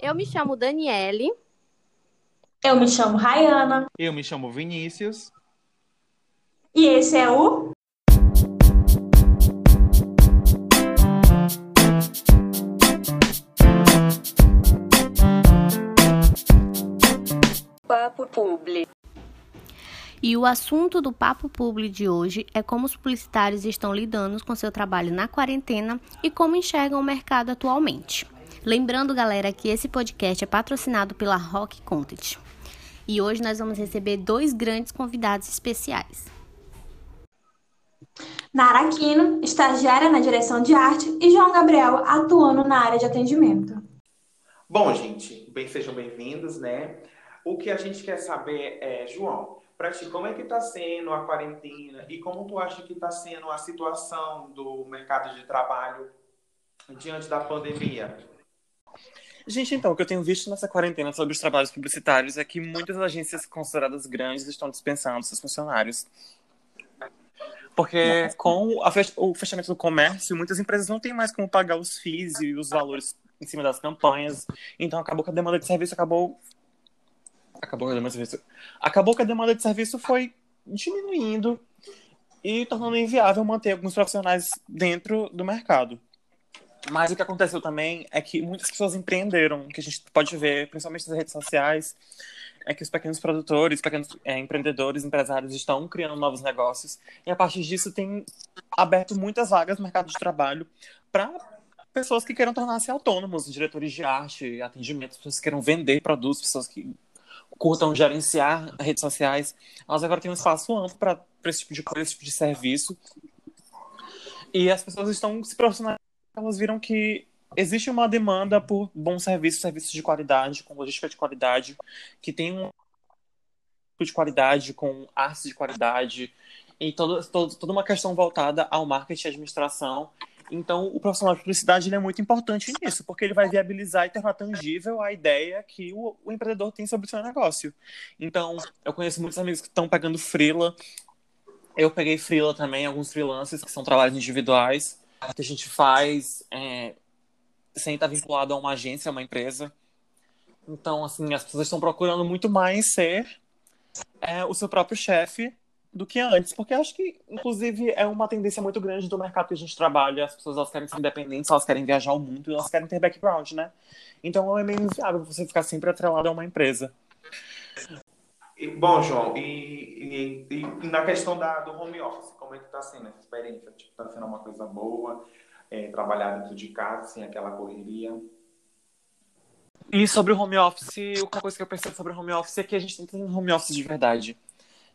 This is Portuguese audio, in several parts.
Eu me chamo Daniele. Eu me chamo Rayana. Eu me chamo Vinícius. E esse é o. Papo Publi. E o assunto do Papo Publi de hoje é como os publicitários estão lidando com seu trabalho na quarentena e como enxergam o mercado atualmente. Lembrando, galera, que esse podcast é patrocinado pela Rock Content. E hoje nós vamos receber dois grandes convidados especiais. Nara Aquino, estagiária na direção de arte, e João Gabriel, atuando na área de atendimento. Bom, gente, bem, sejam bem-vindos, né? O que a gente quer saber é, João, para ti, como é que está sendo a quarentena e como tu acha que está sendo a situação do mercado de trabalho diante da pandemia? Gente, então, o que eu tenho visto nessa quarentena sobre os trabalhos publicitários é que muitas agências consideradas grandes estão dispensando seus funcionários. Porque com o fechamento do comércio, muitas empresas não têm mais como pagar os FIIs e os valores em cima das campanhas. Então acabou que a demanda de serviço acabou. Acabou que a demanda de serviço. Acabou que a demanda de serviço foi diminuindo e tornando inviável manter alguns profissionais dentro do mercado. Mas o que aconteceu também é que muitas pessoas empreenderam, que a gente pode ver, principalmente nas redes sociais, é que os pequenos produtores, pequenos é, empreendedores, empresários estão criando novos negócios e a partir disso tem aberto muitas vagas no mercado de trabalho para pessoas que queiram tornar-se autônomos, diretores de arte, atendimento, pessoas que queiram vender produtos, pessoas que curtam gerenciar redes sociais. Elas agora têm um espaço amplo para esse tipo esse tipo de serviço. E as pessoas estão se profissionalizando elas viram que existe uma demanda por bons serviços, serviços de qualidade, com logística de qualidade, que tem um de qualidade, com artes de qualidade, e toda, toda, toda uma questão voltada ao marketing e administração. Então, o profissional de publicidade é muito importante nisso, porque ele vai viabilizar e tornar tangível a ideia que o, o empreendedor tem sobre o seu negócio. Então, eu conheço muitos amigos que estão pegando freela. Eu peguei freela também, alguns freelancers que são trabalhos individuais que a gente faz é, sem estar vinculado a uma agência, a uma empresa. Então, assim, as pessoas estão procurando muito mais ser é, o seu próprio chefe do que antes, porque acho que, inclusive, é uma tendência muito grande do mercado que a gente trabalha. As pessoas elas querem ser independentes, elas querem viajar o mundo, elas querem ter background, né? Então é meio inviável você ficar sempre atrelado a uma empresa. Bom, João, e, e, e, na questão da, do home office, como é que está sendo essa experiência? Está tipo, tá sendo uma coisa boa? É, trabalhar dentro de casa, sem aquela correria? E sobre o home office, uma coisa que eu percebo sobre o home office é que a gente tem um home office de verdade.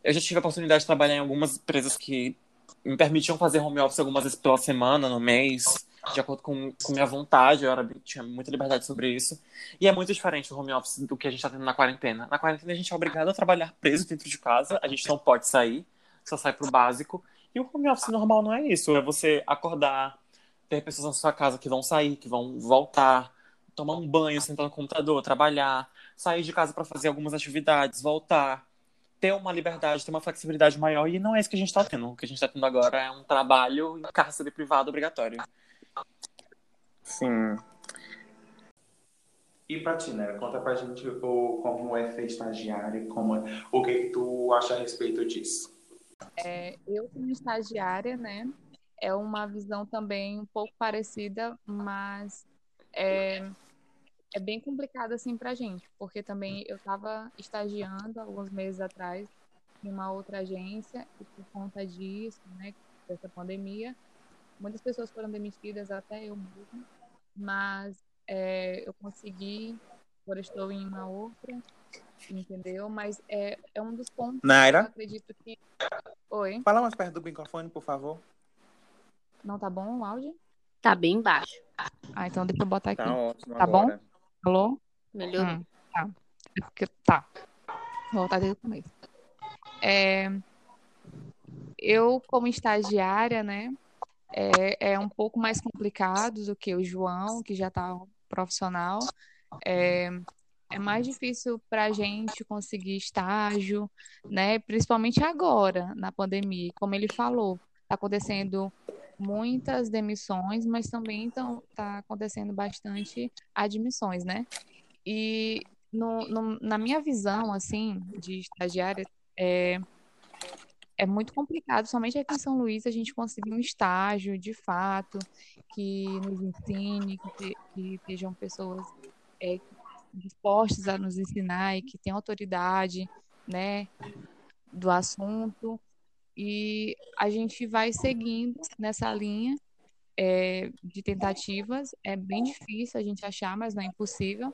Eu já tive a oportunidade de trabalhar em algumas empresas que me permitiam fazer home office algumas vezes pela semana, no mês de acordo com, com minha vontade, eu era, tinha muita liberdade sobre isso. E é muito diferente o home office do que a gente está tendo na quarentena. Na quarentena a gente é obrigado a trabalhar preso dentro de casa, a gente não pode sair, só sai pro básico. E o home office normal não é isso, é você acordar, ter pessoas na sua casa que vão sair, que vão voltar, tomar um banho, sentar no computador, trabalhar, sair de casa para fazer algumas atividades, voltar, ter uma liberdade, ter uma flexibilidade maior. E não é isso que a gente está tendo. O que a gente está tendo agora é um trabalho em cárcere privado obrigatório. Sim. E pra ti, né? Conta pra gente o, como é ser estagiária, como, é, o que, que tu acha a respeito disso. É, eu como estagiária, né? É uma visão também um pouco parecida, mas é, é bem complicado assim pra gente, porque também eu estava estagiando alguns meses atrás em uma outra agência e por conta disso, né, dessa pandemia, Muitas pessoas foram demitidas, até eu mesmo, mas é, eu consegui, agora estou em uma outra, entendeu? Mas é, é um dos pontos Naira? que eu acredito que. Oi. Fala mais perto do microfone, por favor. Não tá bom o áudio? Tá bem baixo. Ah, então deixa eu botar aqui. Tá ótimo. Tá bom? Alô? Melhorou. Hum, tá. É tá. Vou voltar desde o começo. É, eu, como estagiária, né, é, é um pouco mais complicado do que o João, que já está profissional. É, é mais difícil para a gente conseguir estágio, né? Principalmente agora, na pandemia. Como ele falou, está acontecendo muitas demissões, mas também está acontecendo bastante admissões, né? E no, no, na minha visão, assim, de estagiária, é, é muito complicado, somente aqui em São Luís, a gente conseguir um estágio, de fato, que nos ensine, que, que estejam pessoas é, dispostas a nos ensinar e que tenham autoridade, né, do assunto. E a gente vai seguindo nessa linha é, de tentativas. É bem difícil a gente achar, mas não é impossível.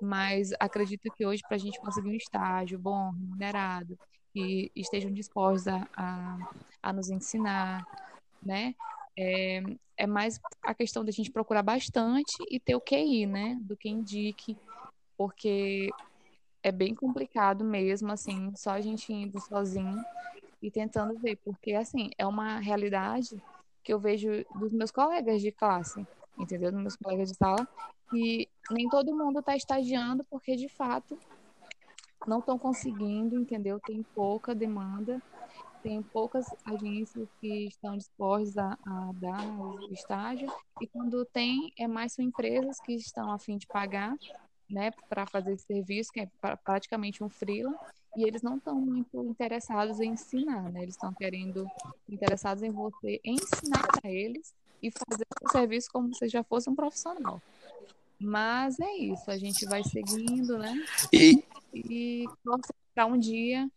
Mas acredito que hoje, para a gente conseguir um estágio bom, remunerado, que estejam dispostos a, a, a nos ensinar, né? É, é, mais a questão da gente procurar bastante e ter o QI, né? Do que indique, porque é bem complicado mesmo, assim, só a gente indo sozinho e tentando ver, porque, assim, é uma realidade que eu vejo dos meus colegas de classe, entendeu? Dos meus colegas de sala, que nem todo mundo está estagiando porque, de fato, não estão conseguindo, entendeu? Tem pouca demanda, tem poucas agências que estão dispostas a, a dar o estágio, e quando tem, é mais são empresas que estão a fim de pagar, né, para fazer esse serviço, que é praticamente um freela, e eles não estão muito interessados em ensinar, né? Eles estão querendo interessados em você ensinar para eles e fazer o serviço como se já fosse um profissional. Mas é isso, a gente vai seguindo, né? E, E para um dia,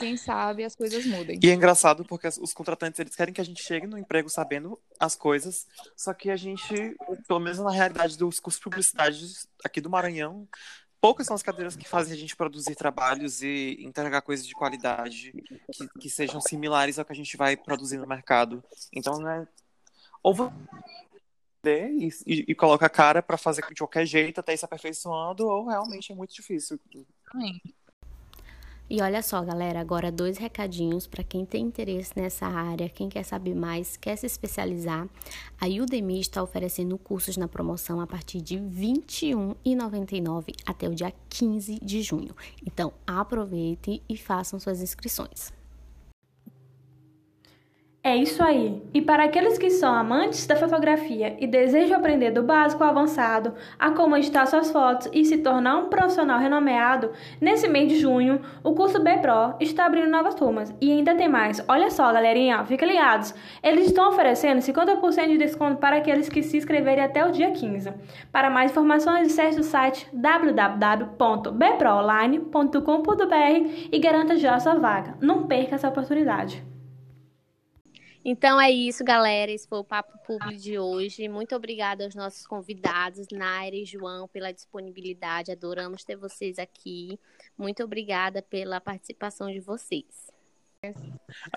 quem sabe, as coisas mudem. e é engraçado porque os contratantes eles querem que a gente chegue no emprego sabendo as coisas, só que a gente, pelo menos na realidade dos cursos de publicidade aqui do Maranhão, poucas são as cadeiras que fazem a gente produzir trabalhos e entregar coisas de qualidade que, que sejam similares ao que a gente vai produzir no mercado. Então, né, ou você e, e, e coloca a cara para fazer de qualquer jeito até ir se aperfeiçoando, ou realmente é muito difícil. E olha só, galera, agora dois recadinhos para quem tem interesse nessa área, quem quer saber mais, quer se especializar. A Udemy está oferecendo cursos na promoção a partir de R$ 21,99 até o dia 15 de junho. Então, aproveitem e façam suas inscrições. É isso aí! E para aqueles que são amantes da fotografia e desejam aprender do básico ao avançado, a como editar suas fotos e se tornar um profissional renomeado, nesse mês de junho, o curso B Pro está abrindo novas turmas. E ainda tem mais. Olha só, galerinha, fiquem ligados. Eles estão oferecendo 50% de desconto para aqueles que se inscreverem até o dia 15. Para mais informações, acesse o site www.bproonline.com.br e garanta já sua vaga. Não perca essa oportunidade. Então é isso, galera. Esse foi o Papo Público de hoje. Muito obrigada aos nossos convidados, Naira e João, pela disponibilidade. Adoramos ter vocês aqui. Muito obrigada pela participação de vocês.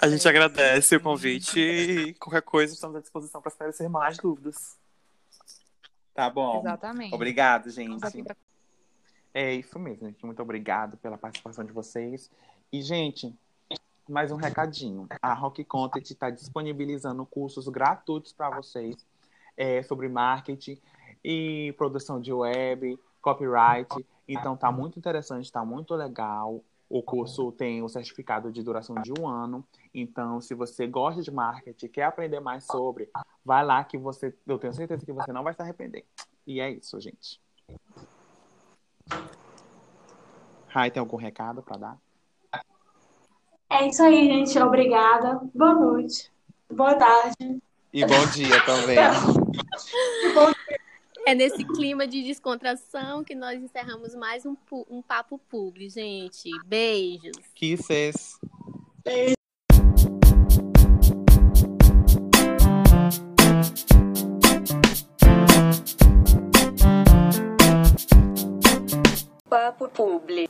A gente agradece o convite e qualquer coisa estamos à disposição para esclarecer mais dúvidas. Tá bom. Exatamente. Obrigado, gente. É isso mesmo, gente. Muito obrigado pela participação de vocês. E, gente, mais um recadinho. A Rock Content está disponibilizando cursos gratuitos para vocês é, sobre marketing e produção de web, copyright. Então, tá muito interessante, tá muito legal. O curso tem o certificado de duração de um ano. Então, se você gosta de marketing, quer aprender mais sobre, vai lá que você, eu tenho certeza que você não vai se arrepender. E é isso, gente. Rai, tem algum recado para dar? É isso aí, gente. Obrigada. Boa noite. Boa tarde. E bom dia também. É nesse clima de descontração que nós encerramos mais um, um Papo Publi, gente. Beijos. Kisses. Papo Publi.